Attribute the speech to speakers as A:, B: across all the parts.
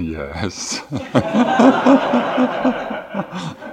A: Yes.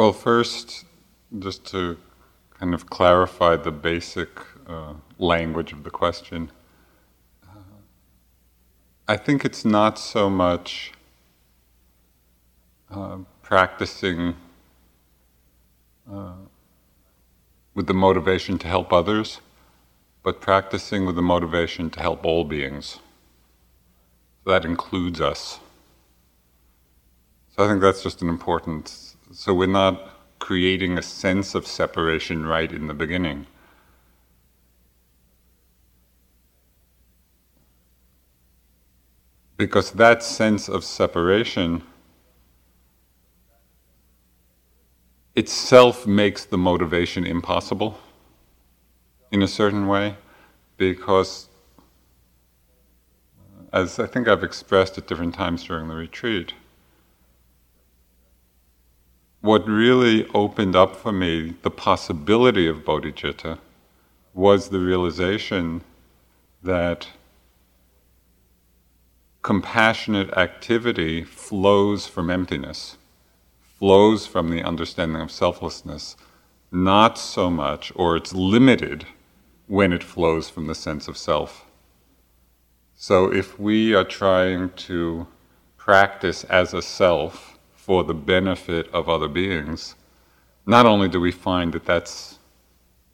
A: Well, first, just to kind of clarify the basic uh, language of the question, uh, I think it's not so much uh, practicing uh, with the motivation to help others, but practicing with the motivation to help all beings. So that includes us. So I think that's just an important so we're not creating a sense of separation right in the beginning. Because that sense of separation itself makes the motivation impossible in a certain way, because as I think I've expressed at different times during the retreat, what really opened up for me the possibility of bodhicitta was the realization that compassionate activity flows from emptiness, flows from the understanding of selflessness, not so much, or it's limited when it flows from the sense of self. So if we are trying to practice as a self, for the benefit of other beings, not only do we find that that's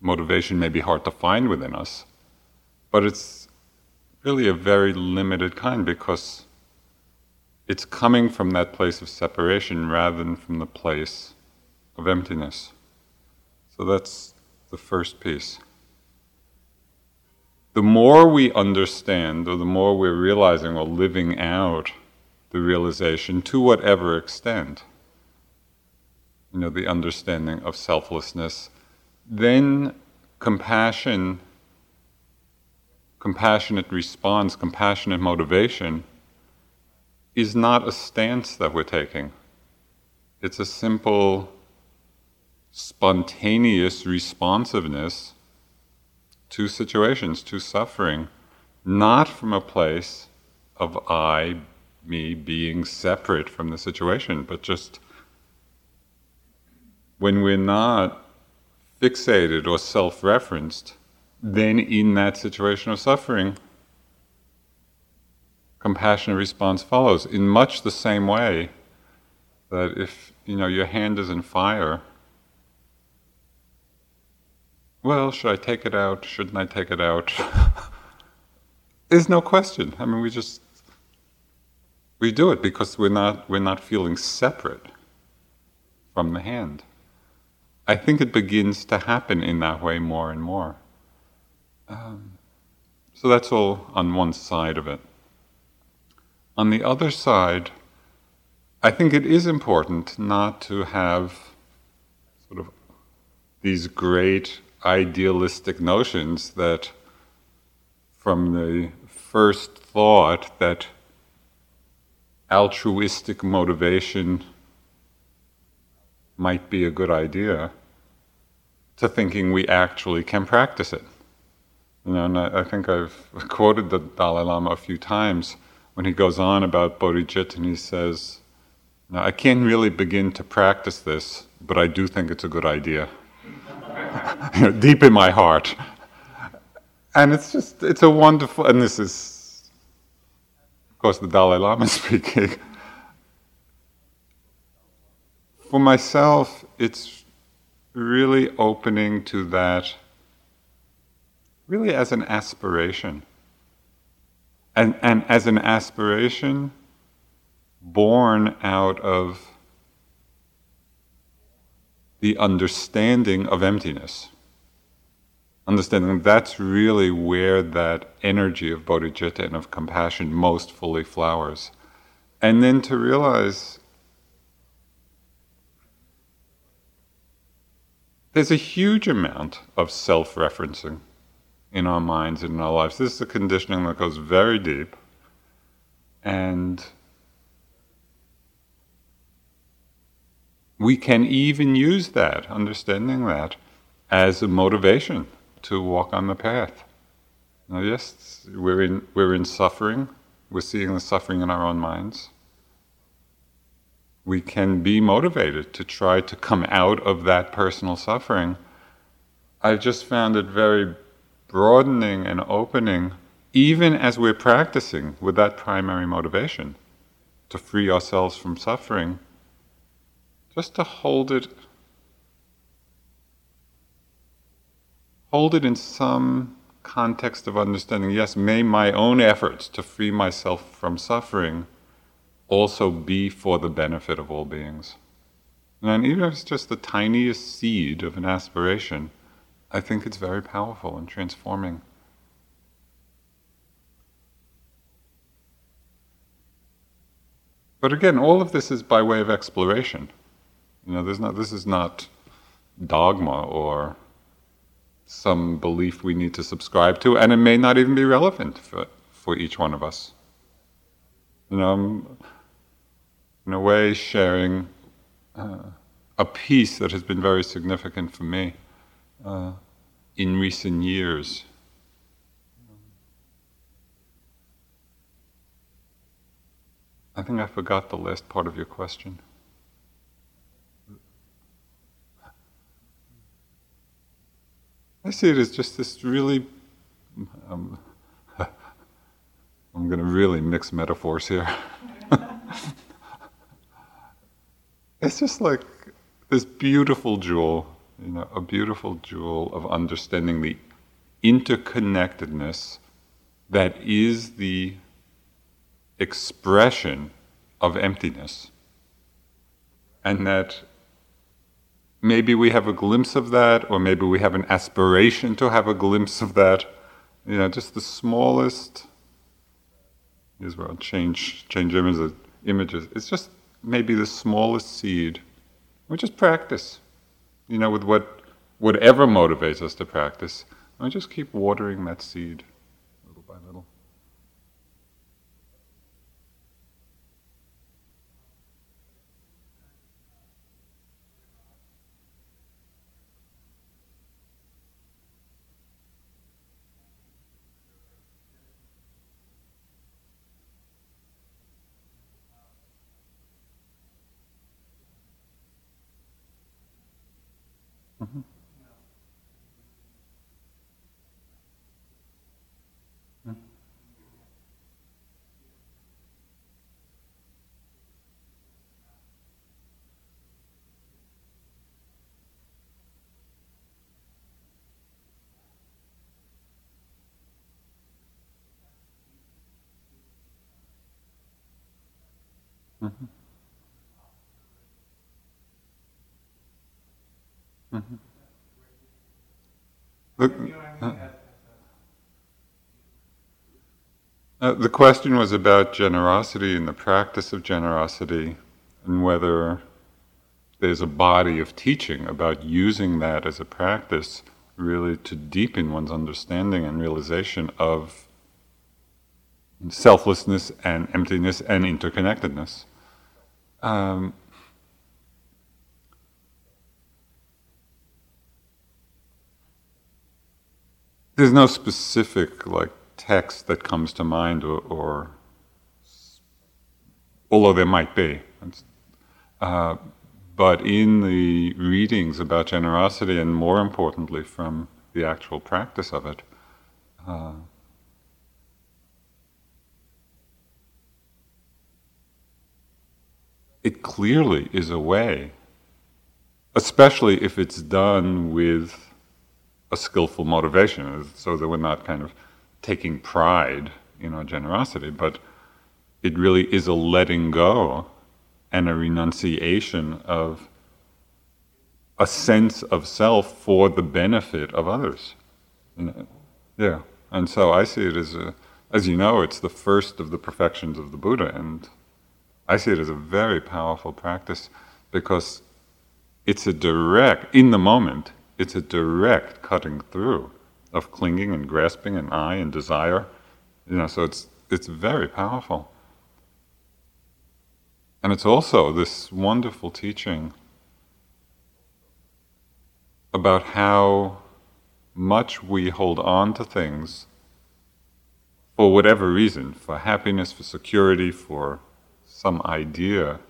A: motivation may be hard to find within us, but it's really a very limited kind because it's coming from that place of separation rather than from the place of emptiness. So that's the first piece. The more we understand, or the more we're realizing or living out the realization to whatever extent, you know, the understanding of selflessness, then compassion, compassionate response, compassionate motivation is not a stance that we're taking. It's a simple, spontaneous responsiveness to situations, to suffering, not from a place of I me being separate from the situation, but just when we're not fixated or self referenced, then in that situation of suffering, compassionate response follows in much the same way that if you know your hand is in fire well should i take it out? Shouldn't i take it out? There's no question. I mean we just we do it because we're not, we're not feeling separate from the hand. I think it begins to happen in that way more and more. Um, So that's all on one side of it. On the other side, I think it is important not to have sort of these great idealistic notions that from the first thought that altruistic motivation might be a good idea to thinking we actually can practice it. You know, and I, I think I've quoted the Dalai Lama a few times when he goes on about bodhicitta and he says, now, I can't really begin to practice this, but I do think it's a good idea. deep in my heart. And it's just, it's a wonderful, and this is, course, the Dalai Lama speaking. For myself, it's really opening to that, really as an aspiration. And, and as an aspiration born out of the understanding of emptiness. Understanding that's really where that energy of bodhicitta and of compassion most fully flowers. And then to realize there's a huge amount of self referencing in our minds and in our lives. This is a conditioning that goes very deep. And we can even use that, understanding that, as a motivation to walk on the path. Now, yes, we're in, we're in suffering, we're seeing the suffering in our own minds. We can be motivated to try to come out of that personal suffering. I've just found it very broadening and opening, even as we're practicing with that primary motivation to free ourselves from suffering just to hold it hold it in some context of understanding. Yes may my own efforts to free myself from suffering also be for the benefit of all beings. And even if it's just the tiniest seed of an aspiration i think it's very powerful and transforming. But again all of this is by way of exploration. You know, there's not, this is not dogma or some belief we need to subscribe to, and it may not even be relevant for, for each one of us. You know, I'm, in a way, sharing uh, a piece that has been very significant for me uh, in recent years. I think I forgot the last part of your question. I see it as just this really. Um, I'm going to really mix metaphors here. it's just like this beautiful jewel, you know, a beautiful jewel of understanding the interconnectedness that is the expression of emptiness. And that maybe we have a glimpse of that, or maybe we have an aspiration to have a glimpse of that. You know, just the smallest. Where I'll change change images. Images. It's just maybe the smallest seed. We just practice. You know, with what whatever motivates us to practice. I just keep watering that seed. Mm-hmm. Mm-hmm. Mm-hmm. Uh, Uh, the question was about generosity and the practice of generosity, and whether there's a body of teaching about using that as a practice really to deepen one's understanding and realization of selflessness and emptiness and interconnectedness. Um, there's no specific like text that comes to mind, or, or although there might be. Uh, but in the readings about generosity, and more importantly, from the actual practice of it, uh, it clearly is a way, especially if it's done with a skillful motivation, so that we're not kind of taking pride in our generosity, but it really is a letting go and a renunciation of a sense of self for the benefit of others. Yeah, and so I see it as a, as you know, it's the first of the perfections of the Buddha, and I see it as a very powerful practice because it's a direct, in the moment, it's a direct cutting through of clinging and grasping and I and desire. You know, so it's it's very powerful. And it's also this wonderful teaching about how much we hold on to things for whatever reason, for happiness, for security, for some idea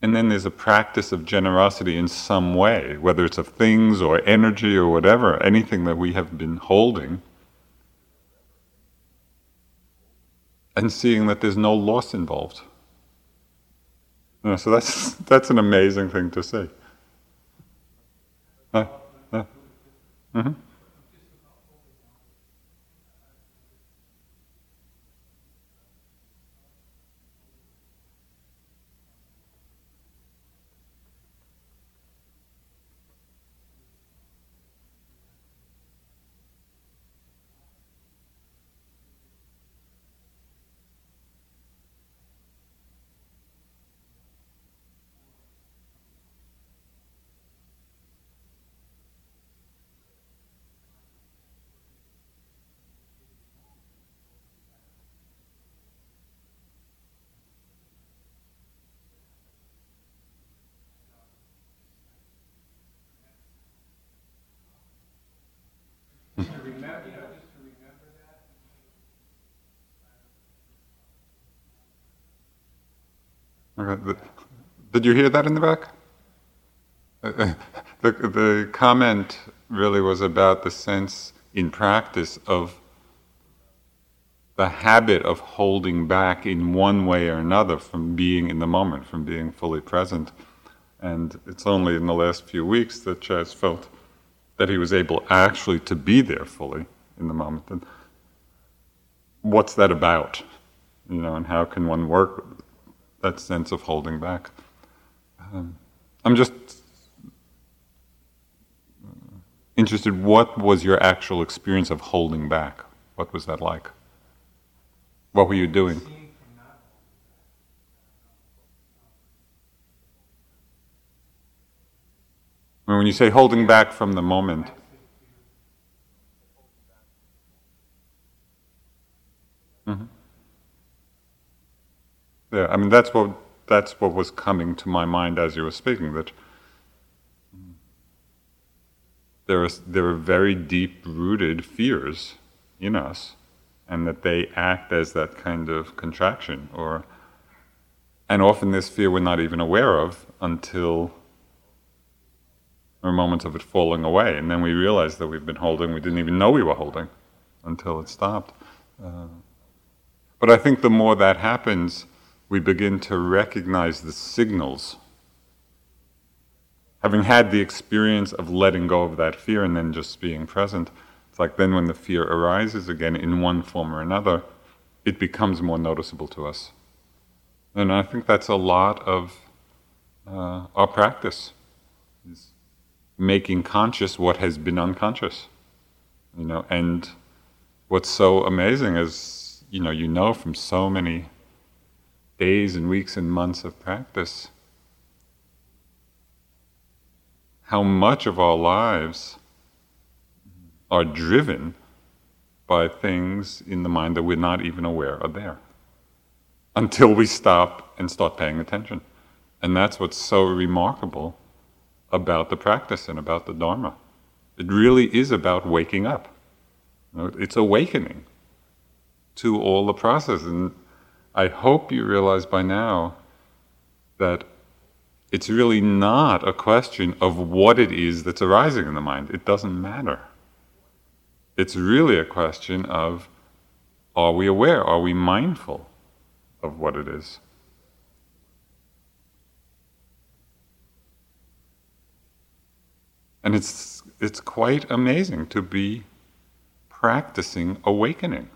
A: And then there's a practice of generosity in some way, whether it's of things or energy or whatever, anything that we have been holding. And seeing that there's no loss involved. So that's, that's an amazing thing to see. Uh, uh, mm-hmm. Did you hear that in the back? the, the comment really was about the sense in practice of the habit of holding back in one way or another from being in the moment, from being fully present. And it's only in the last few weeks that Chaz felt that he was able actually to be there fully in the moment. And what's that about? You know, and how can one work that sense of holding back? Um, I'm just interested, what was your actual experience of holding back? What was that like? What were you doing? When you say holding back from the moment, yeah, I mean that's what that's what was coming to my mind as you were speaking. That there are there are very deep rooted fears in us, and that they act as that kind of contraction, or and often this fear we're not even aware of until or moments of it falling away, and then we realize that we've been holding, we didn't even know we were holding until it stopped. Uh, but I think the more that happens, we begin to recognize the signals. Having had the experience of letting go of that fear and then just being present, it's like then when the fear arises again in one form or another, it becomes more noticeable to us. And I think that's a lot of uh, our practice is making conscious what has been unconscious. You know, and what's so amazing is, you know, you know from so many days and weeks and months of practice how much of our lives are driven by things in the mind that we're not even aware are there until we stop and start paying attention. And that's what's so remarkable about the practice and about the Dharma. It really is about waking up. It's awakening to all the process. And I hope you realize by now that it's really not a question of what it is that's arising in the mind. It doesn't matter. It's really a question of are we aware? Are we mindful of what it is? And it's, it's quite amazing to be practicing awakening.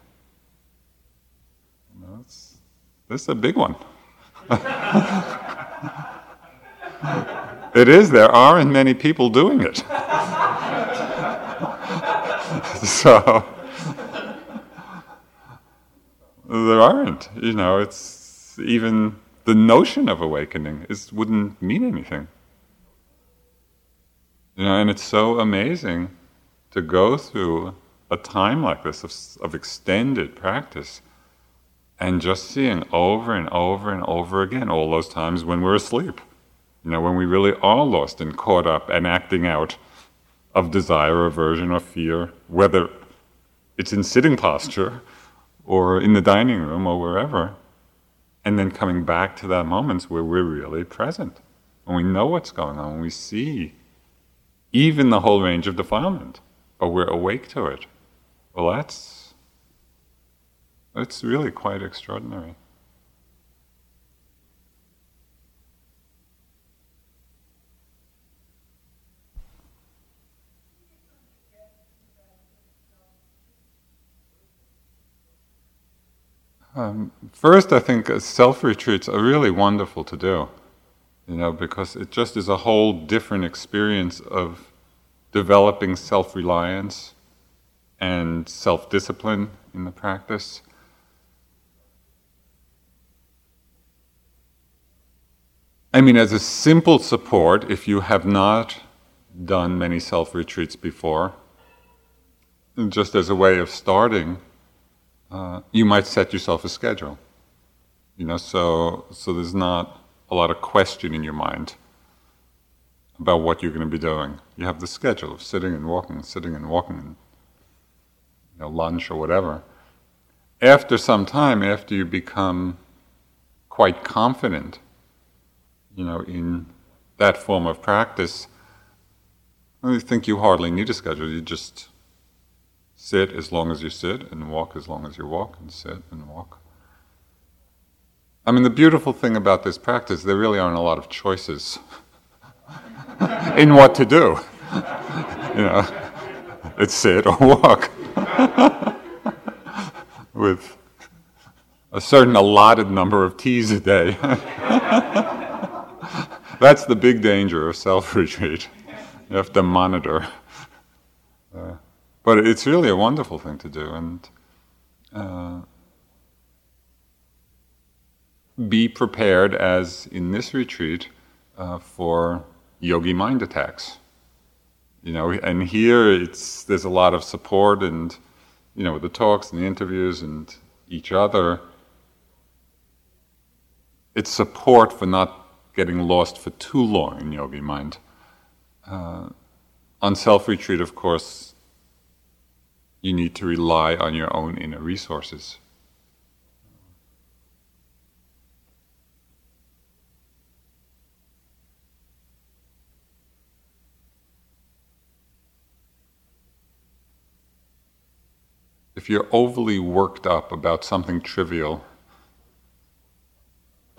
A: You know, this is a big one. it is, there aren't many people doing it. so, there aren't. You know, it's even the notion of awakening is, wouldn't mean anything. You know, and it's so amazing to go through a time like this of, of extended practice and just seeing over and over and over again all those times when we're asleep. You know, when we really are lost and caught up and acting out of desire, aversion, or fear, whether it's in sitting posture or in the dining room or wherever, and then coming back to that moments where we're really present, and we know what's going on, we see even the whole range of defilement, but we're awake to it. Well, that's that's really quite extraordinary. Um, first, I think self retreats are really wonderful to do you know, because it just is a whole different experience of developing self reliance and self discipline in the practice. I mean, as a simple support, if you have not done many self retreats before, just as a way of starting, uh, you might set yourself a schedule. You know, so so there's not a lot of question in your mind about what you're going to be doing. You have the schedule of sitting and walking, sitting and walking, and, you know, lunch or whatever. After some time, after you become quite confident, you know, in that form of practice, I think you hardly need a schedule. You just sit as long as you sit, and walk as long as you walk, and sit and walk. I mean, the beautiful thing about this practice, there really aren't a lot of choices in what to do. you know, it's sit or walk. With a certain allotted number of teas a day. That's the big danger of self retreat. You have to monitor. Uh, but it's really a wonderful thing to do. And uh, be prepared, as in this retreat, uh, for yogi mind attacks. You know, and here it's there's a lot of support, and you know, with the talks and the interviews and each other, it's support for not getting lost for too long in yogi mind. Uh, on self retreat, of course, you need to rely on your own inner resources. if you're overly worked up about something trivial,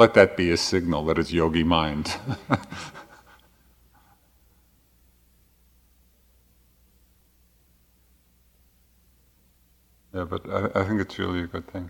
A: let that be a signal that it's yogi mind. yeah, but I, I think it's really a good thing.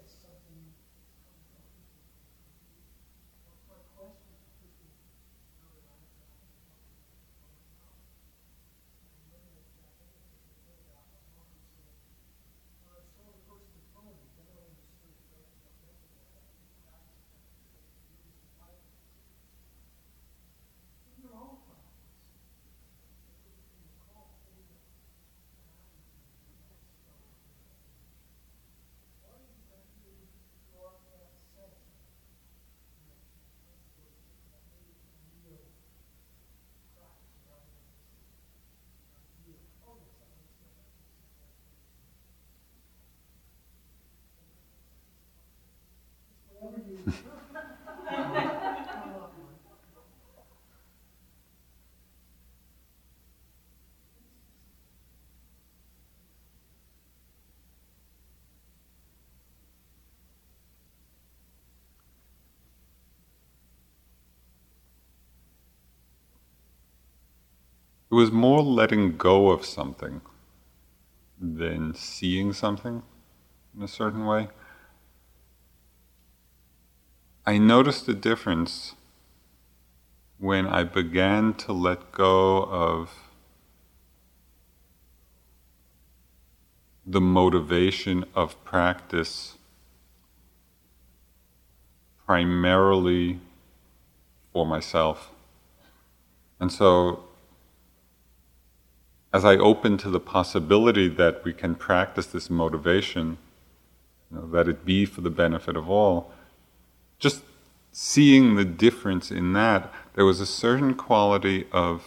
A: It was more letting go of something than seeing something in a certain way. I noticed a difference when I began to let go of the motivation of practice primarily for myself. And so as I open to the possibility that we can practice this motivation, you know, that it be for the benefit of all, just seeing the difference in that, there was a certain quality of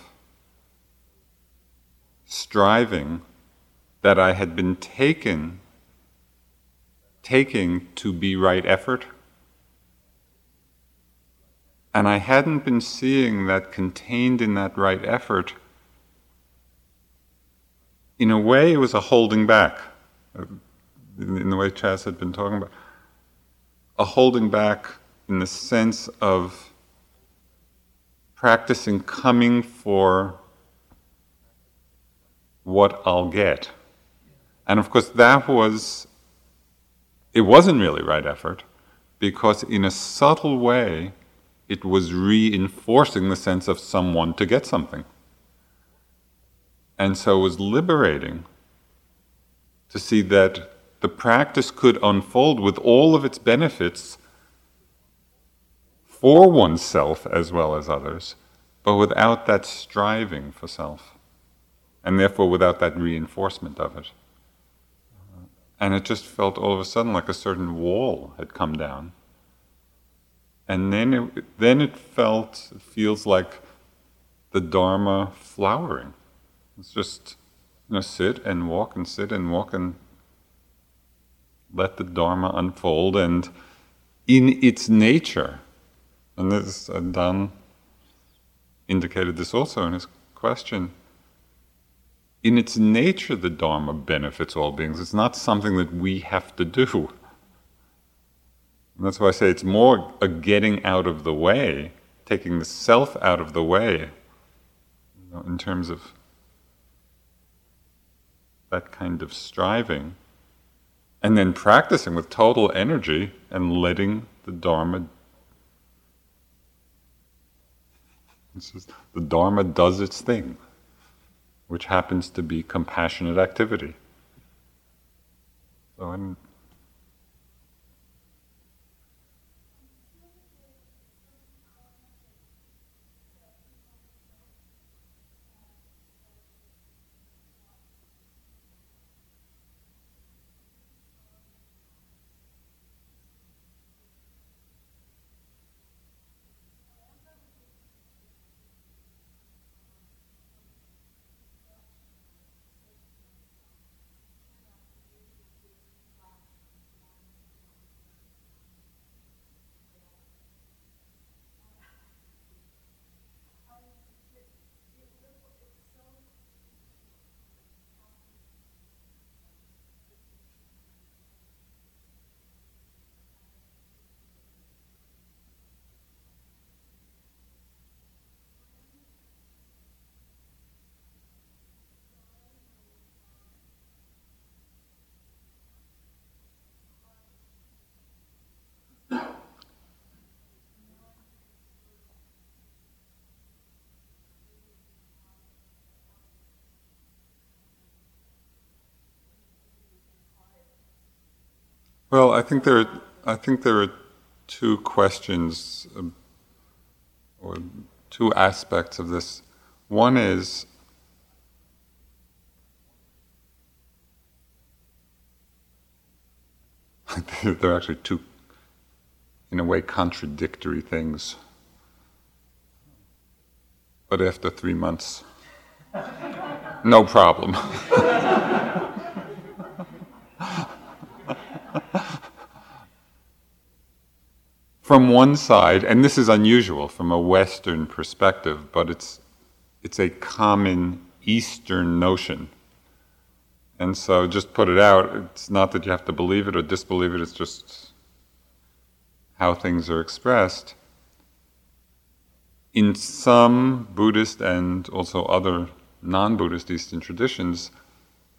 A: striving that I had been taken taking to be right effort. And I hadn't been seeing that contained in that right effort in a way, it was a holding back, uh, in the way Chas had been talking about. A holding back in the sense of practicing coming for what I'll get. And of course, that was, it wasn't really right effort, because in a subtle way, it was reinforcing the sense of someone to get something. And so it was liberating to see that the practice could unfold with all of its benefits for oneself as well as others, but without that striving for self, and therefore without that reinforcement of it. And it just felt all of a sudden like a certain wall had come down. And then it, then it felt, it feels like the Dharma flowering. It's just you know, sit and walk and sit and walk and let the Dharma unfold. And in its nature, and this uh, Dan indicated this also in his question. In its nature, the Dharma benefits all beings. It's not something that we have to do. And that's why I say it's more a getting out of the way, taking the self out of the way, you know, in terms of that kind of striving, and then practicing with total energy and letting the Dharma. The Dharma does its thing, which happens to be compassionate activity. So, Well, I think there, are, I think there are two questions um, or two aspects of this. One is they're actually two, in a way, contradictory things. But after three months, no problem. from one side, and this is unusual from a Western perspective, but it's, it's a common Eastern notion. And so just put it out. It's not that you have to believe it or disbelieve it, it's just how things are expressed. In some Buddhist and also other non Buddhist Eastern traditions,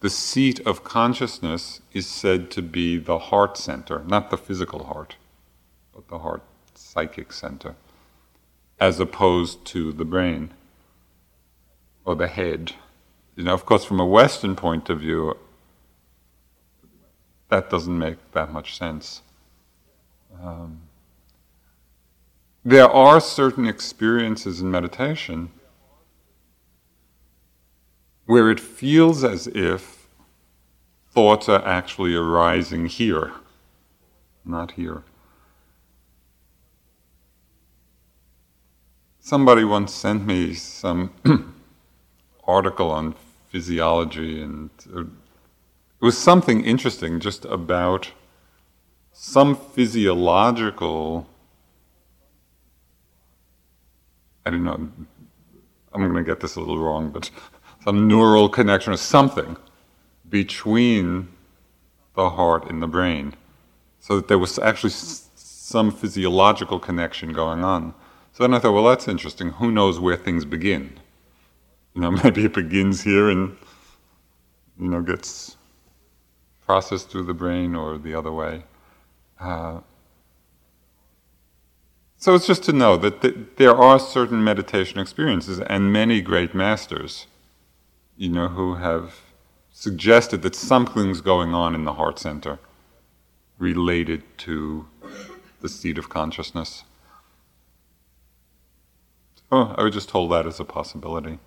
A: the seat of consciousness is said to be the heart center, not the physical heart the heart psychic center, as opposed to the brain or the head. You know, of course, from a Western point of view, that doesn't make that much sense. Um, there are certain experiences in meditation where it feels as if thoughts are actually arising here, not here. Somebody once sent me some article on physiology, and uh, it was something interesting just about some physiological. I don't know, I'm going to get this a little wrong, but some neural connection or something between the heart and the brain. So that there was actually some physiological connection going on. So then I thought, well, that's interesting. Who knows where things begin? You know, maybe it begins here and, you know, gets processed through the brain or the other way. Uh, so it's just to know that th- there are certain meditation experiences and many great masters, you know, who have suggested that something's going on in the heart center related to the seat of consciousness. Oh, I was just told that as a possibility.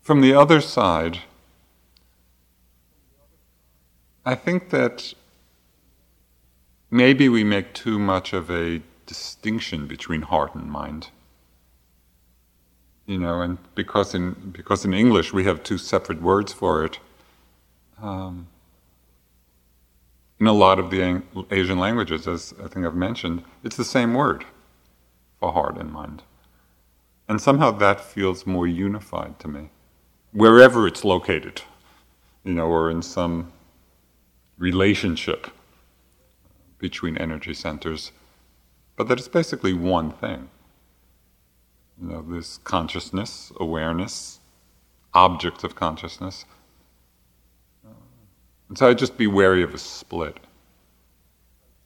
A: From the other side, I think that maybe we make too much of a distinction between heart and mind. You know, and because in because in English we have two separate words for it. Um, in a lot of the Asian languages, as I think I've mentioned, it's the same word for heart and mind. And somehow that feels more unified to me, wherever it's located, you know, or in some relationship between energy centers, but that it's basically one thing. You know, this consciousness, awareness, object of consciousness. And so I'd just be wary of a split.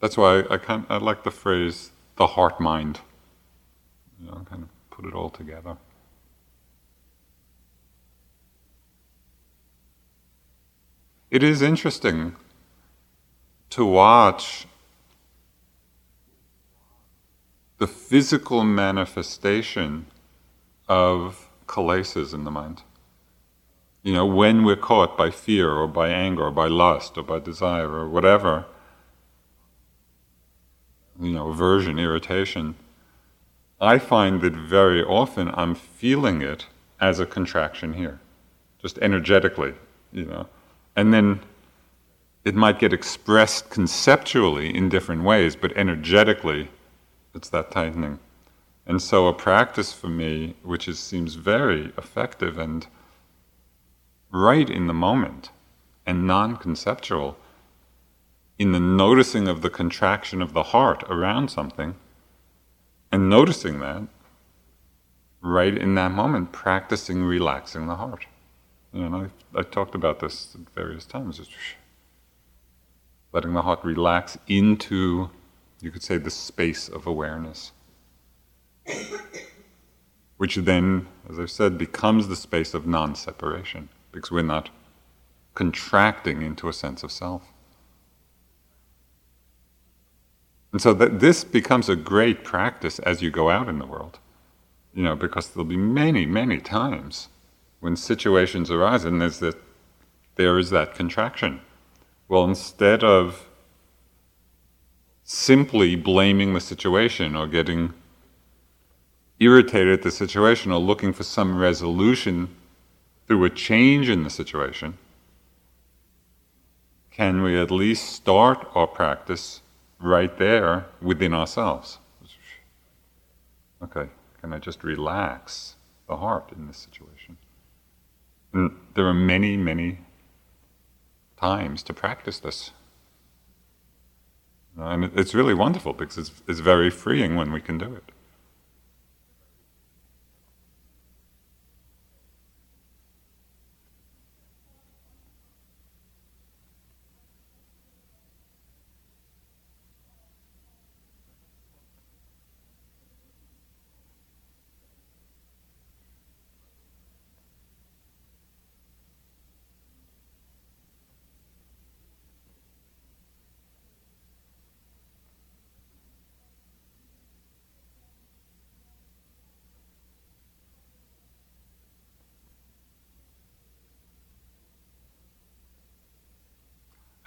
A: That's why I, I, kind I like the phrase the heart mind. You know, kind of put it all together. It is interesting to watch the physical manifestation of kilesas in the mind. You know, when we're caught by fear or by anger or by lust or by desire or whatever, you know, aversion, irritation, I find that very often I'm feeling it as a contraction here, just energetically, you know. And then it might get expressed conceptually in different ways, but energetically, it's that tightening. And so, a practice for me, which is, seems very effective and right in the moment and non conceptual, in the noticing of the contraction of the heart around something and noticing that, right in that moment, practicing relaxing the heart. You know, I, talked about this at various times. Letting the heart relax into, you could say, the space of awareness. Which then, as I've said, becomes the space of non separation, because we're not contracting into a sense of self. And so that this becomes a great practice as you go out in the world. You know, because there'll be many, many times when situations arise and there's that there is that contraction. Well, instead of simply blaming the situation or getting irritated at the situation or looking for some resolution through a change in the situation, can we at least start our practice right there within ourselves. Okay, can I just relax the heart in this situation? And there are many, many times to practice this. And it's really wonderful because it's, it's very freeing when we can do it.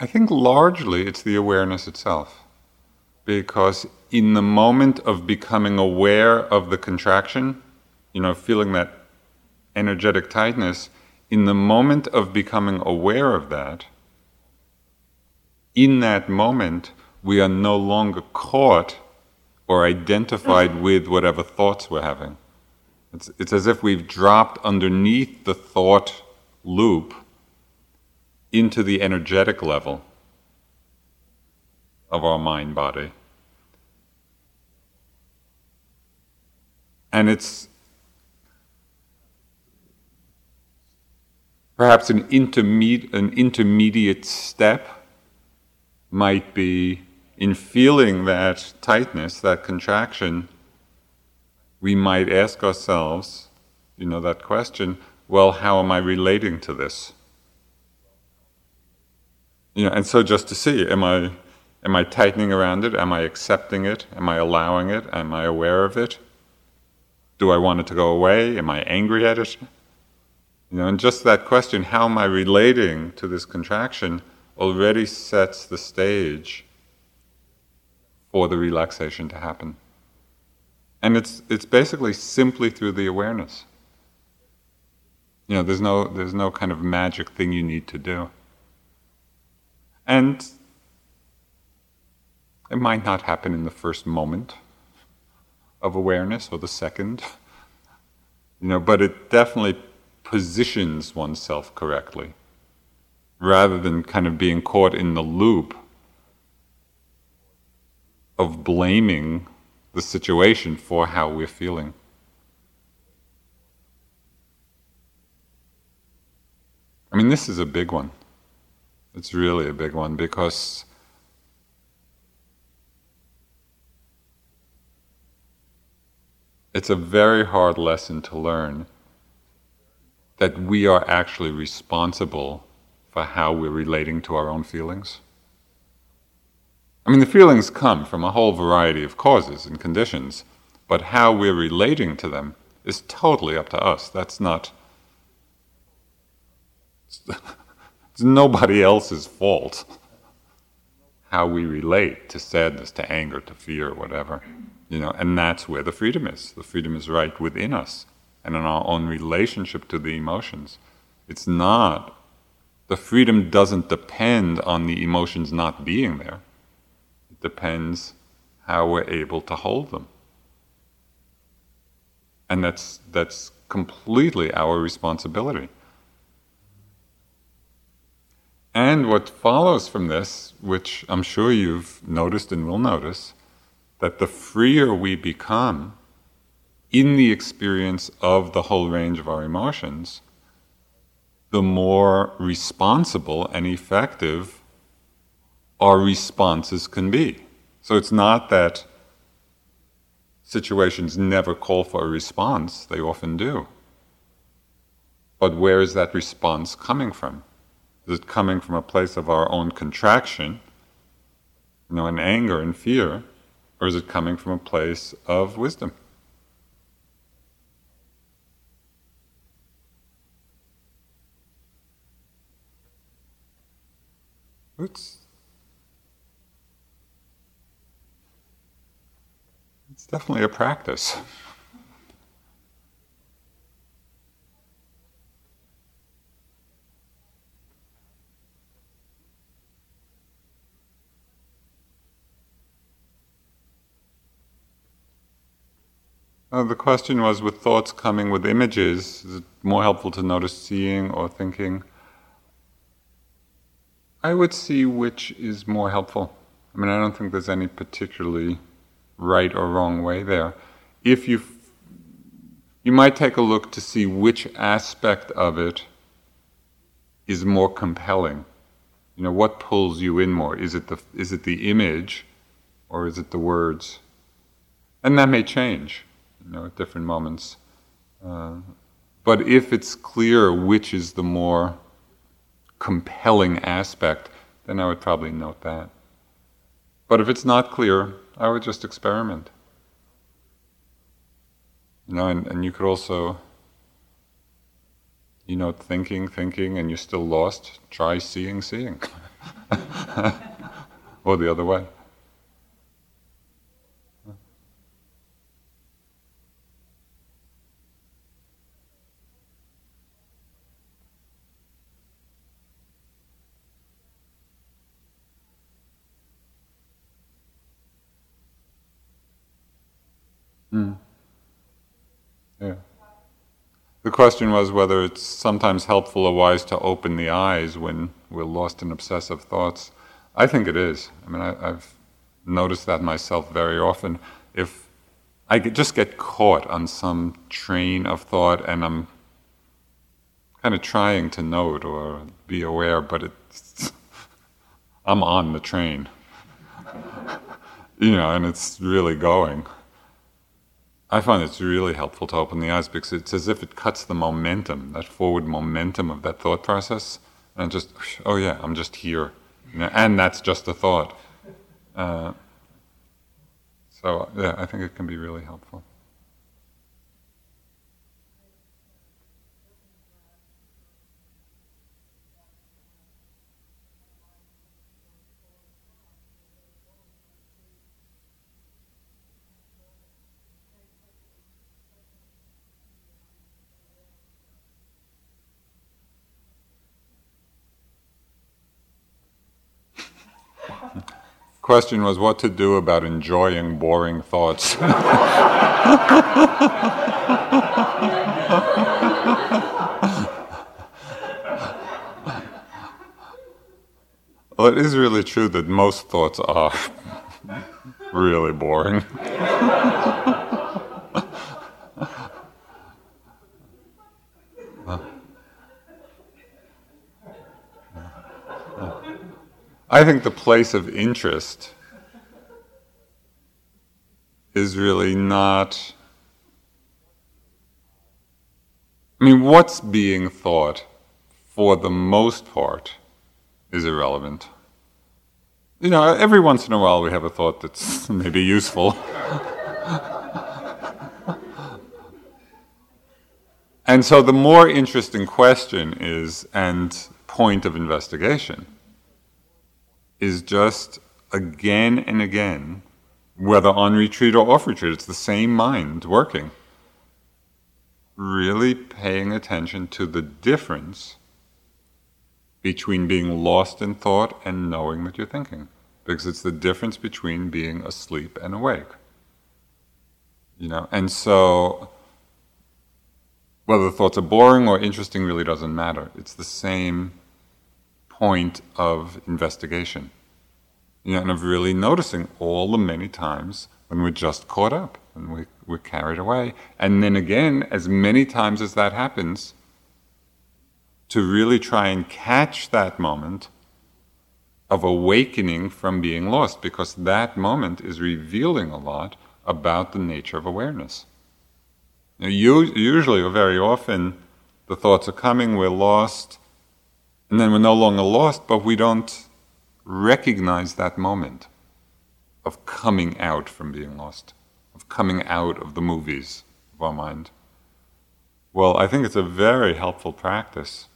A: I think largely it's the awareness itself. Because in the moment of becoming aware of the contraction, you know, feeling that energetic tightness, in the moment of becoming aware of that, in that moment, we are no longer caught or identified mm. with whatever thoughts we're having. It's, it's as if we've dropped underneath the thought loop into the energetic level of our mind body. And it's perhaps an intermediate, an intermediate step might be in feeling that tightness, that contraction, we might ask ourselves, you know, that question well, how am I relating to this? You know, and so just to see, am I, am I tightening around it? Am I accepting it? Am I allowing it? Am I aware of it? Do I want it to go away? Am I angry at it? You know, and just that question, how am I relating to this contraction, already sets the stage for the relaxation to happen. And it's, it's basically simply through the awareness. You know, there's no, there's no kind of magic thing you need to do. And it might not happen in the first moment of awareness or the second, you know, but it definitely positions oneself correctly rather than kind of being caught in the loop of blaming the situation for how we're feeling. I mean, this is a big one. It's really a big one because it's a very hard lesson to learn that we are actually responsible for how we're relating to our own feelings. I mean, the feelings come from a whole variety of causes and conditions, but how we're relating to them is totally up to us. That's not. It's nobody else's fault how we relate to sadness, to anger, to fear, whatever. You know, and that's where the freedom is. The freedom is right within us and in our own relationship to the emotions. It's not the freedom doesn't depend on the emotions not being there. It depends how we're able to hold them. And that's that's completely our responsibility. And what follows from this, which I'm sure you've noticed and will notice, that the freer we become in the experience of the whole range of our emotions, the more responsible and effective our responses can be. So it's not that situations never call for a response, they often do. But where is that response coming from? Is it coming from a place of our own contraction, you know, in anger and fear, or is it coming from a place of wisdom? It's, it's definitely a practice. Uh, the question was with thoughts coming with images, is it more helpful to notice seeing or thinking? I would see which is more helpful. I mean, I don't think there's any particularly right or wrong way there. If you you might take a look to see which aspect of it is more compelling. You know, what pulls you in more? Is it the is it the image, or is it the words? And that may change, you know, at different moments. Uh, but if it's clear which is the more compelling aspect, then I would probably note that. But if it's not clear, I would just experiment. You know, and, and you could also, you know, thinking, thinking, and you're still lost, try seeing, seeing. or the other way. Question was whether it's sometimes helpful or wise to open the eyes when we're lost in obsessive thoughts. I think it is. I mean, I, have noticed that myself very often. If I just get caught on some train of thought and I'm kind of trying to note or be aware, but it's I'm on the train, you know, and it's really going. I find it's really helpful to open the eyes because it's as if it cuts the momentum, that forward momentum of that thought process, and just, oh yeah, I'm just here, and that's just a thought. Uh, so yeah, I think it can be really helpful. Question was what to do about enjoying boring thoughts. well, it is really true that most thoughts are really boring. I think the place of interest is really not. I mean, what's being thought for the most part is irrelevant. You know, every once in a while we have a thought that's maybe useful. and so the more interesting question is, and point of investigation, is just again and again, whether on retreat or off retreat, it's the same mind working. Really paying attention to the difference between being lost in thought and knowing that you're thinking. Because it's the difference between being asleep and awake. You know, and so whether the thoughts are boring or interesting really doesn't matter. It's the same point of investigation. You know, and of really noticing all the many times when we're just caught up and we, we're carried away. And then again, as many times as that happens, to really try and catch that moment of awakening from being lost, because that moment is revealing a lot about the nature of awareness. Now, usually, or very often, the thoughts are coming, we're lost, and then we're no longer lost, but we don't recognize that moment of coming out from being lost, of coming out of the movies of our mind. Well, I think it's a very helpful practice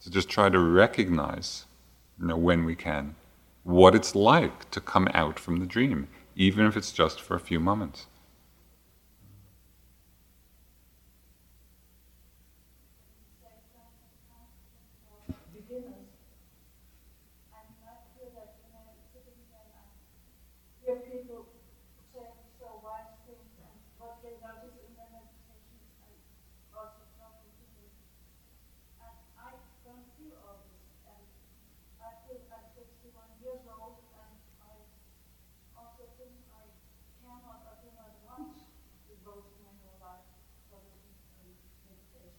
A: to just try to recognize, you know, when we can, what it's like to come out from the dream, even if it's just for a few moments.
B: years old, and I also think I cannot, I do not want to devote my whole life for the meditation.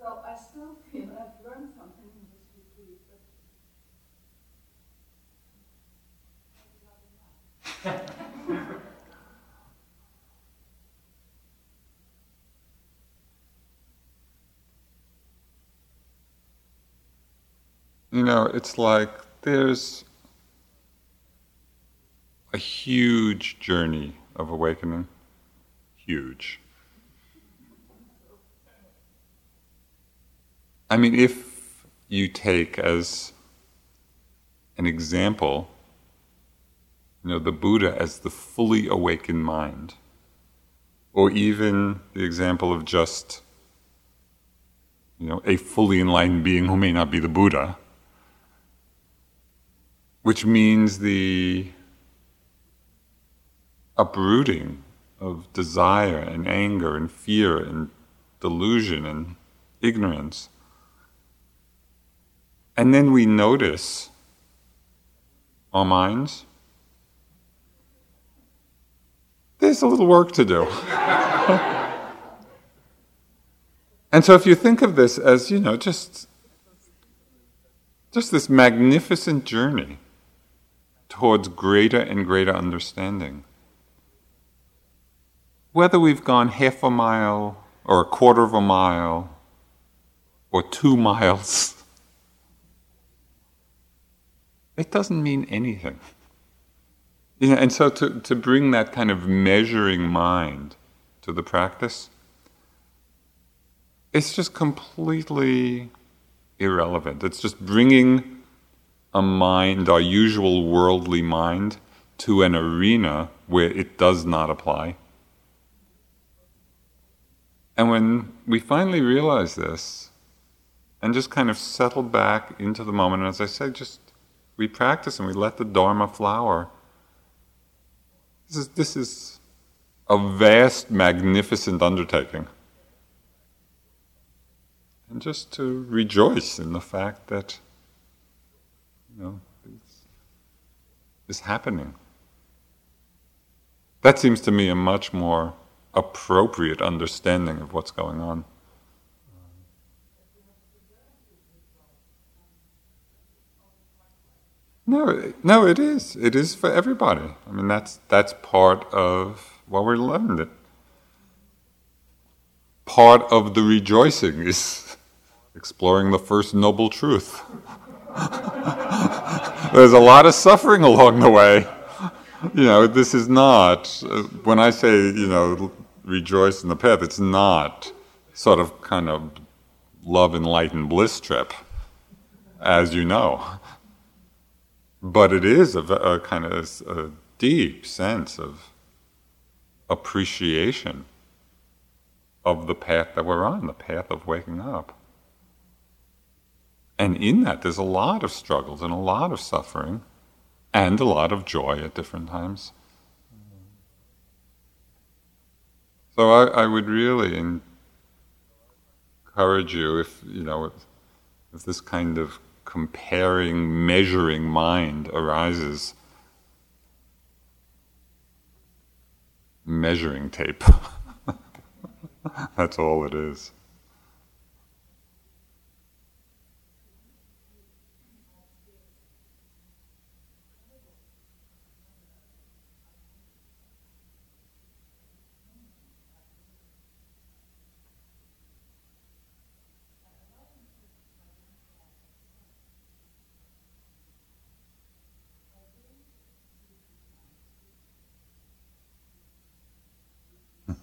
B: So I still feel I've learned something in this retreat, but.
A: You know, it's like there's a huge journey of awakening. Huge. I mean, if you take as an example, you know, the Buddha as the fully awakened mind, or even the example of just, you know, a fully enlightened being who may not be the Buddha, which means the uprooting of desire and anger and fear and delusion and ignorance. And then we notice our minds. There's a little work to do. and so if you think of this as, you know, just just this magnificent journey towards greater and greater understanding. Whether we've gone half a mile or a quarter of a mile or two miles, it doesn't mean anything. You know, and so to, to bring that kind of measuring mind to the practice, it's just completely irrelevant. It's just bringing a mind, our usual worldly mind, to an arena where it does not apply. And when we finally realize this and just kind of settle back into the moment, and as I said, just we practice and we let the Dharma flower. This is, this is a vast, magnificent undertaking. And just to rejoice in the fact that you know, is happening. That seems to me a much more appropriate understanding of what's going on. No, no, it is. It is for everybody. I mean, that's that's part of what we're learning. Part of the rejoicing is exploring the first noble truth. There's a lot of suffering along the way. You know, this is not, when I say, you know, rejoice in the path, it's not sort of kind of love, enlightened bliss trip, as you know. But it is a, a kind of a deep sense of appreciation of the path that we're on, the path of waking up. And in that, there's a lot of struggles and a lot of suffering and a lot of joy at different times. So I, I would really encourage you if, you know, if, if this kind of comparing, measuring mind arises, measuring tape. That's all it is.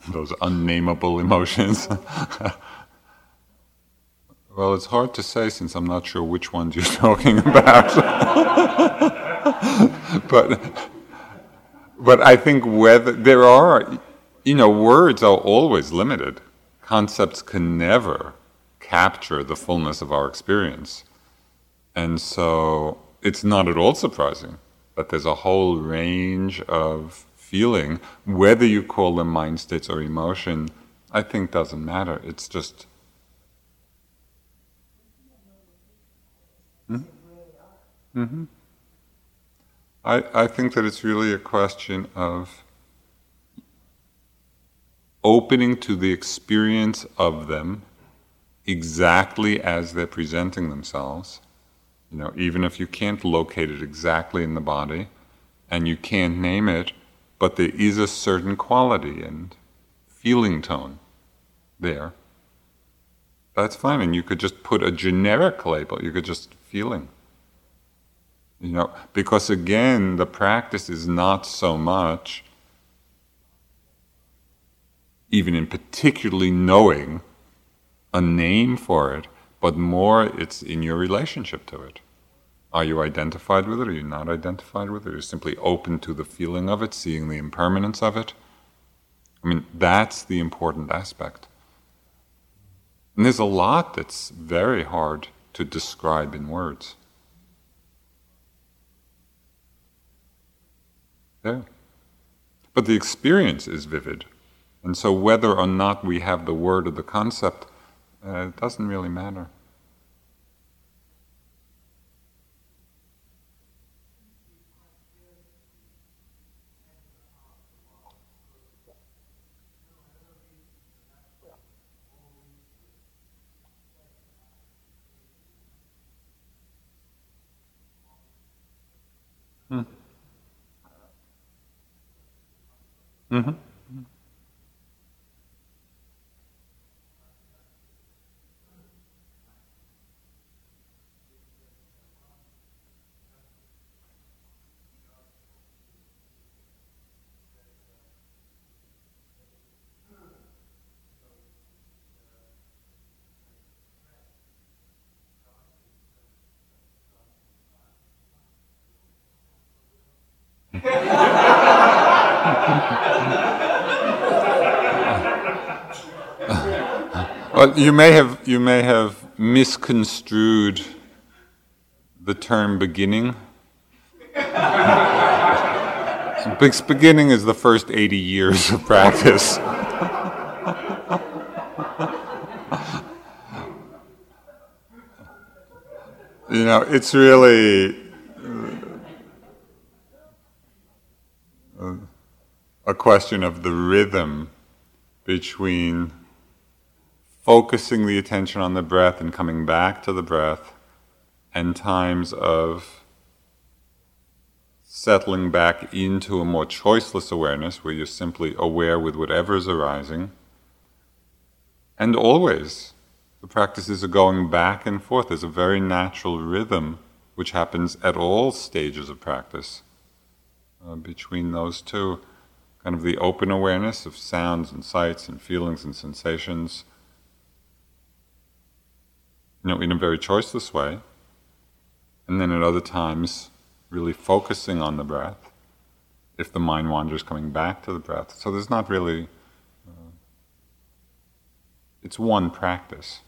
A: Those unnameable emotions. well, it's hard to say since I'm not sure which ones you're talking about. but but I think whether there are, you know, words are always limited. Concepts can never capture the fullness of our experience. And so it's not at all surprising that there's a whole range of feeling, whether you call them mind states or emotion, I think doesn't matter. It's just. Hmm? Mm-hmm. I, I think that it's really a question of opening to the experience of them exactly as they're presenting themselves. You know, even if you can't locate it exactly in the body and you can't name it, but there is a certain quality and feeling tone there. That's fine. And you could just put a generic label, you could just feeling. You know, because again, the practice is not so much even in particularly knowing a name for it, but more it's in your relationship to it. Are you identified with it? Are you not identified with it? Are you simply open to the feeling of it, seeing the impermanence of it? I mean, that's the important aspect. And there's a lot that's very hard to describe in words. Yeah. But the experience is vivid. And so, whether or not we have the word or the concept, uh, it doesn't really matter. Hmm. Mm-hmm. You may have you may have misconstrued the term beginning. Beginning is the first 80 years of practice. you know, it's really uh, a question of the rhythm between focusing the attention on the breath and coming back to the breath, and times of settling back into a more choiceless awareness where you're simply aware with whatever is arising. And always, the practices are going back and forth. There's a very natural rhythm which happens at all stages of practice uh, between those two kind of the open awareness of sounds and sights and feelings and sensations, you know, in a very choiceless way. And then at other times, really focusing on the breath, if the mind wanders, coming back to the breath. So there's not really, uh, it's one practice.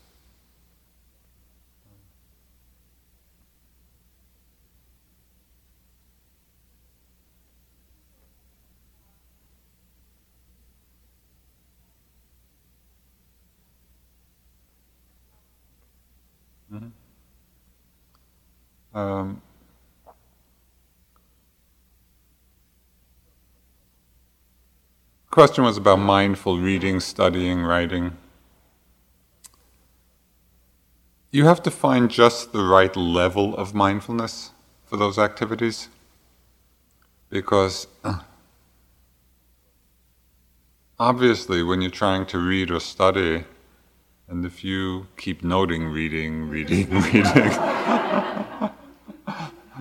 A: Um, question was about mindful reading, studying, writing. You have to find just the right level of mindfulness for those activities because uh, obviously when you're trying to read or study and if you keep noting reading, reading, reading,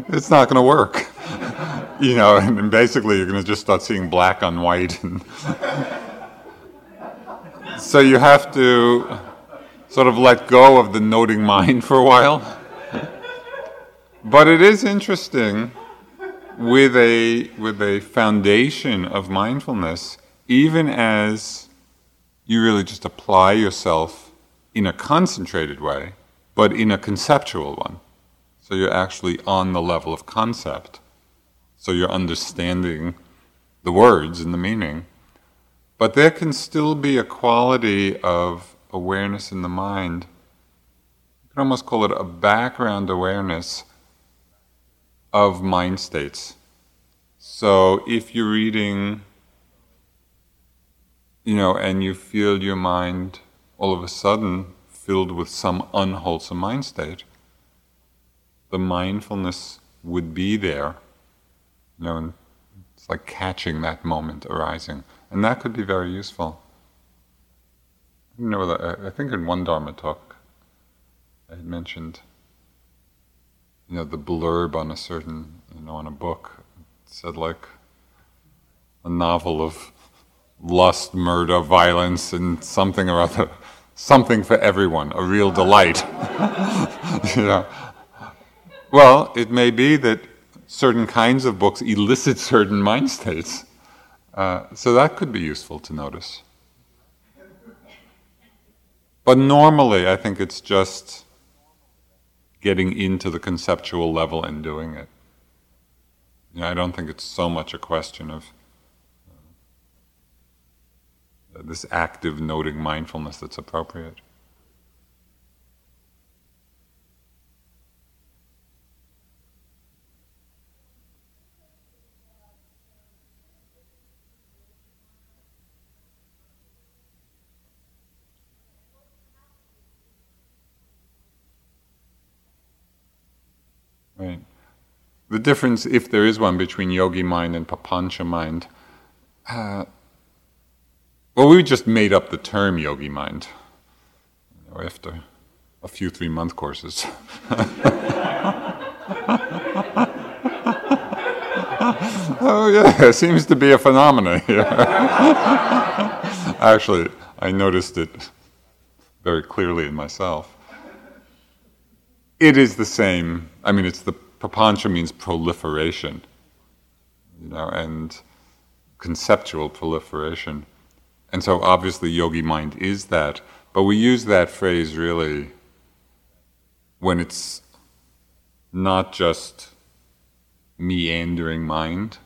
A: it's not going to work. You know, and basically you're going to just start seeing black on white. And so you have to sort of let go of the noting mind for a while. But it is interesting with a with a foundation of mindfulness, even as you really just apply yourself in a concentrated way, but in a conceptual one. So you're actually on the level of concept. So you're understanding the words and the meaning. But there can still be a quality of awareness in the mind. You can almost call it a background awareness of mind states. So if you're reading, you know, and you feel your mind all of a sudden filled with some unwholesome mind state, the mindfulness would be there, you know, it's like catching that moment arising. And that could be very useful. You know, I think in one Dharma talk, I had mentioned, you know, the blurb on a certain, you know, on a book. Said like a novel of lust, murder, violence, and something or other something for everyone, a real delight. you know. Well, it may be that certain kinds of books elicit certain mind states. Uh, so that could be useful to notice. But normally, I think it's just getting into the conceptual level and doing it. You know, I don't think it's so much a question of this active noting mindfulness that's appropriate. Right. The difference, if there is one, between yogi mind and papancha mind, uh, well, we just made up the term yogi mind you know, after a few three month courses. oh, yeah, it seems to be a phenomenon here. Actually, I noticed it very clearly in myself. It is the same, I mean, it's the papancha means proliferation, you know, and conceptual proliferation. And so obviously yogi mind is that, but we use that phrase really when it's not just meandering mind,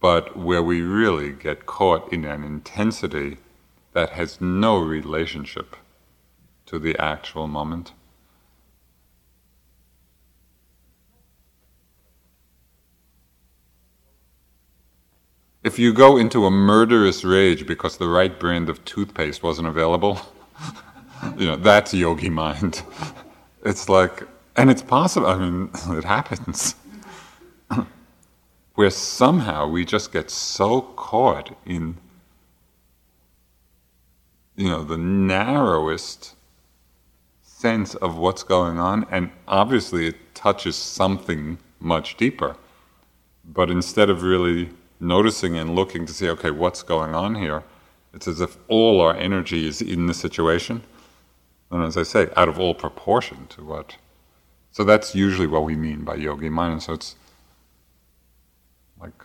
A: but where we really get caught in an intensity that has no relationship to the actual moment. If you go into a murderous rage because the right brand of toothpaste wasn't available, you know, that's yogi mind. It's like, and it's possible, I mean, it happens. Where somehow we just get so caught in, you know, the narrowest sense of what's going on, and obviously it touches something much deeper. But instead of really noticing and looking to see, okay, what's going on here, it's as if all our energy is in the situation. And as I say, out of all proportion to what. So that's usually what we mean by yogi mind. And so it's like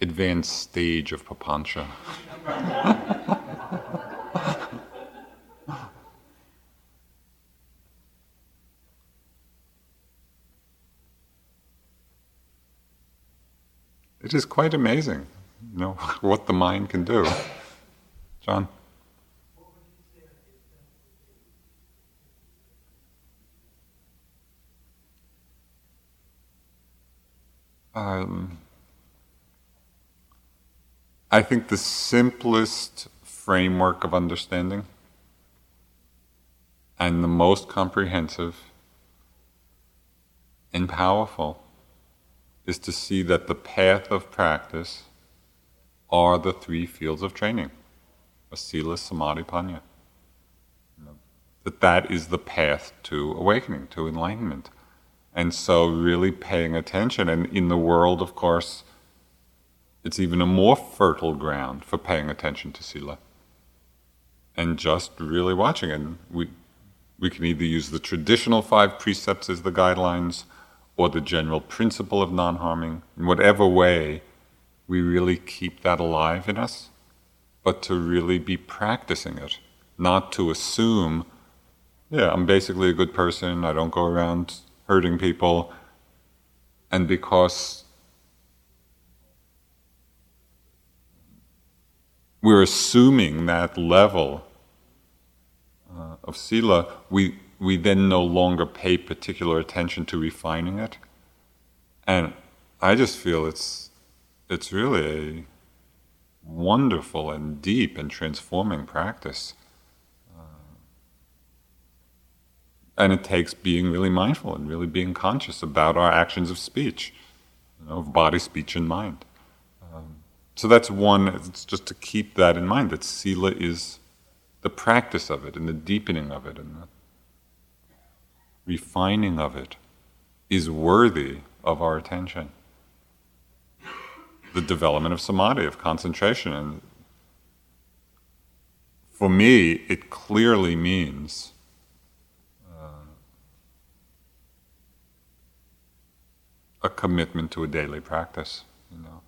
A: advanced stage of papancha. It is quite amazing, you know, what the mind can do. John? Um, I think the simplest framework of understanding and the most comprehensive and powerful is to see that the path of practice are the three fields of training asila, samadhi, panya. That that is the path to awakening, to enlightenment. And so, really paying attention, and in the world, of course, it's even a more fertile ground for paying attention to sila. And just really watching. And we, we can either use the traditional five precepts as the guidelines, or the general principle of non harming, in whatever way we really keep that alive in us, but to really be practicing it, not to assume, yeah, I'm basically a good person, I don't go around hurting people, and because we're assuming that level uh, of sila, we we then no longer pay particular attention to refining it. And I just feel it's it's really a wonderful and deep and transforming practice. Uh, and it takes being really mindful and really being conscious about our actions of speech, you know, of body, speech, and mind. Um, so that's one, it's just to keep that in mind that Sila is the practice of it and the deepening of it and the refining of it is worthy of our attention the development of samadhi, of concentration. And for me, it clearly means uh, a commitment to a daily practice, you know.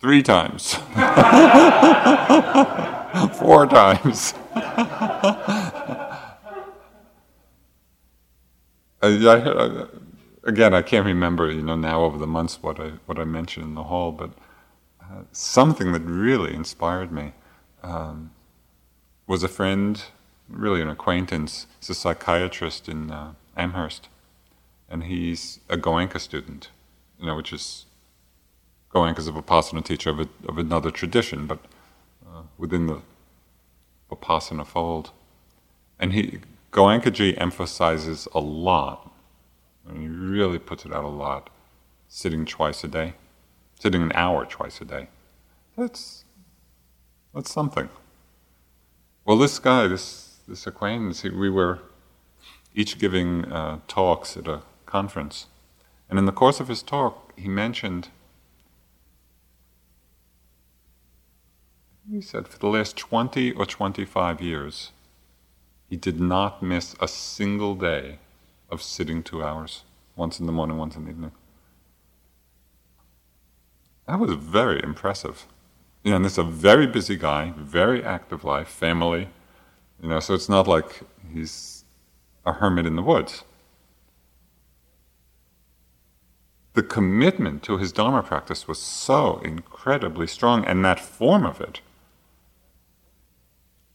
A: Three times. Four times. I, again, I can't remember, you know, now over the months what I what I mentioned in the hall, but uh, something that really inspired me um, was a friend, really an acquaintance. He's a psychiatrist in uh, Amherst, and he's a Goenka student, you know, which is Goenka's a Vipassana teacher of, a, of another tradition, but within the Vipassana fold. And he Goenkaji emphasizes a lot and he really puts it out a lot. Sitting twice a day, sitting an hour twice a day. That's that's something. Well, this guy, this this acquaintance, he, we were each giving uh, talks at a conference, and in the course of his talk, he mentioned. He said for the last 20 or 25 years, he did not miss a single day of sitting two hours, once in the morning, once in the evening. That was very impressive. You know, and this is a very busy guy, very active life, family. You know, so it's not like he's a hermit in the woods. The commitment to his Dharma practice was so incredibly strong, and that form of it,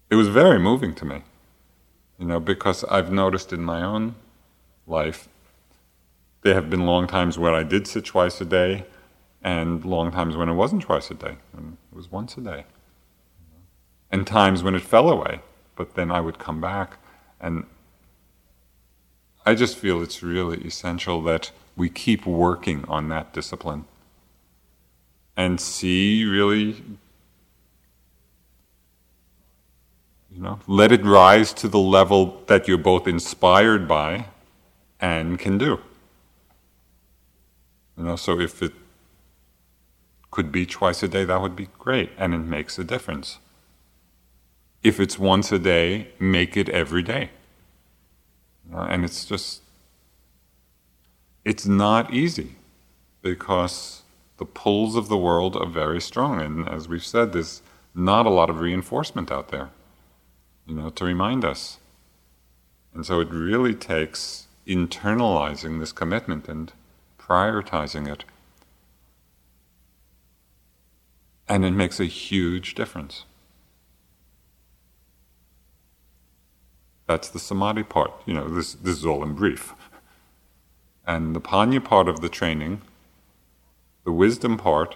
A: it was very moving to me. You know, because I've noticed in my own life. There have been long times where I did sit twice a day, and long times when it wasn't twice a day, and it was once a day. And times when it fell away, but then I would come back. And I just feel it's really essential that we keep working on that discipline and see really you know let it rise to the level that you're both inspired by and can do. You know, so if it could be twice a day, that would be great, and it makes a difference. If it's once a day, make it every day. and it's just, it's not easy because the pulls of the world are very strong, and as we've said, there's not a lot of reinforcement out there, you know, to remind us. And so it really takes internalizing this commitment and prioritizing it. And it makes a huge difference. That's the samadhi part. You know, this, this is all in brief. And the panya part of the training, the wisdom part,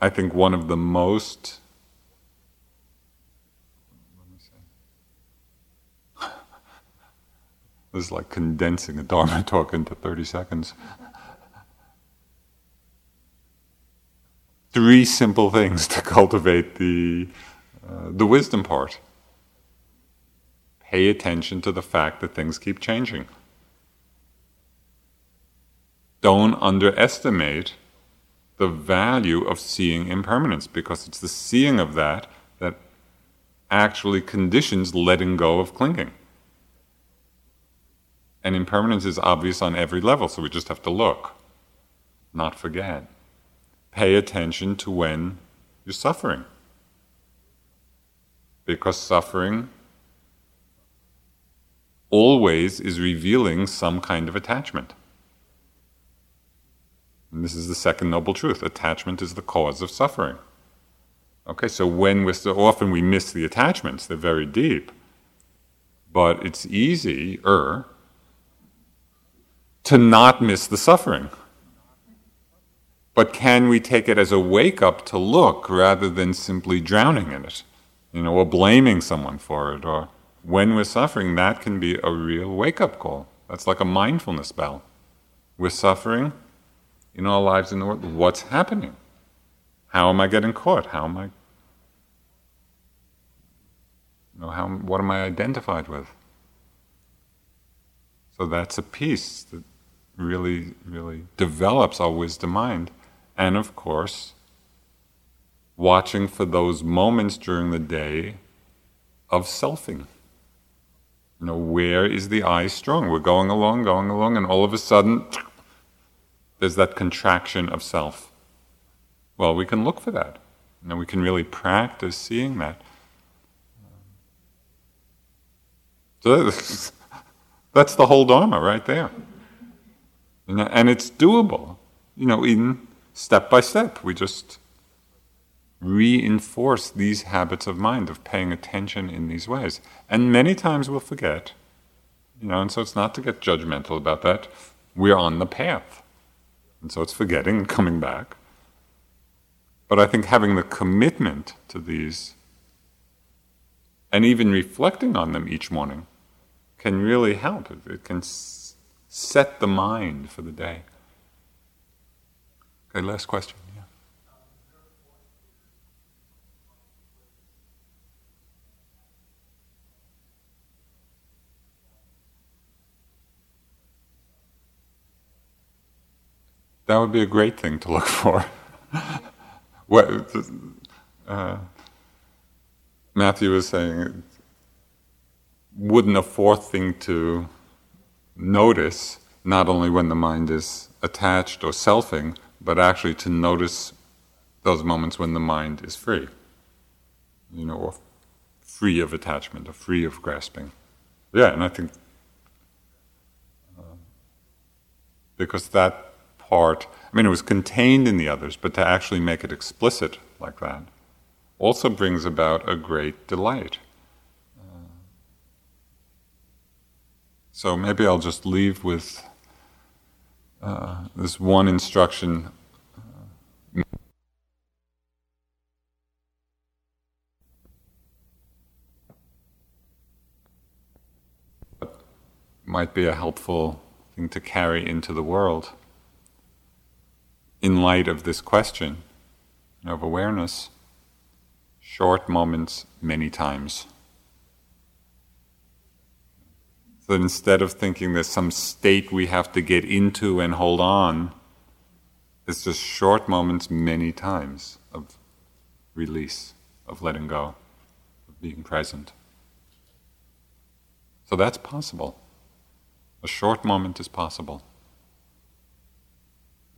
A: I think one of the most This is like condensing a Dharma talk into 30 seconds. Three simple things to cultivate the, uh, the wisdom part. Pay attention to the fact that things keep changing. Don't underestimate the value of seeing impermanence because it's the seeing of that that actually conditions letting go of clinging. And impermanence is obvious on every level, so we just have to look, not forget. Pay attention to when you're suffering. Because suffering always is revealing some kind of attachment. And this is the second noble truth attachment is the cause of suffering. Okay, so when we're so often we miss the attachments, they're very deep. But it's easier to not miss the suffering. But can we take it as a wake up to look rather than simply drowning in it? You know, or blaming someone for it, or when we're suffering, that can be a real wake up call. That's like a mindfulness bell. We're suffering in our lives in the world. What's happening? How am I getting caught? How am I? You know, how, what am I identified with? So that's a piece that really, really develops our wisdom mind. And of course, watching for those moments during the day of selfing. You know, where is the I strong? We're going along, going along, and all of a sudden, there's that contraction of self. Well, we can look for that. You know, we can really practice seeing that. So that's the whole Dharma right there. And it's doable, you know, in step by step. We just reinforce these habits of mind of paying attention in these ways. And many times we'll forget, you know, and so it's not to get judgmental about that. We're on the path. And so it's forgetting and coming back. But I think having the commitment to these and even reflecting on them each morning can really help. It can set the mind for the day. Okay, last question. Yeah. That would be a great thing to look for. what, uh, Matthew was saying, wouldn't a fourth thing to notice, not only when the mind is attached or selfing, but actually to notice those moments when the mind is free, you know, or free of attachment or free of grasping. Yeah, and I think uh, because that part. I mean, it was contained in the others, but to actually make it explicit like that also brings about a great delight. So maybe I'll just leave with uh, this one instruction. Might be a helpful thing to carry into the world in light of this question of awareness, short moments many times. So instead of thinking there's some state we have to get into and hold on, it's just short moments many times of release, of letting go, of being present. So that's possible. A short moment is possible.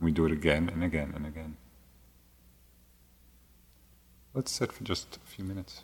A: We do it again and again and again. Let's sit for just a few minutes.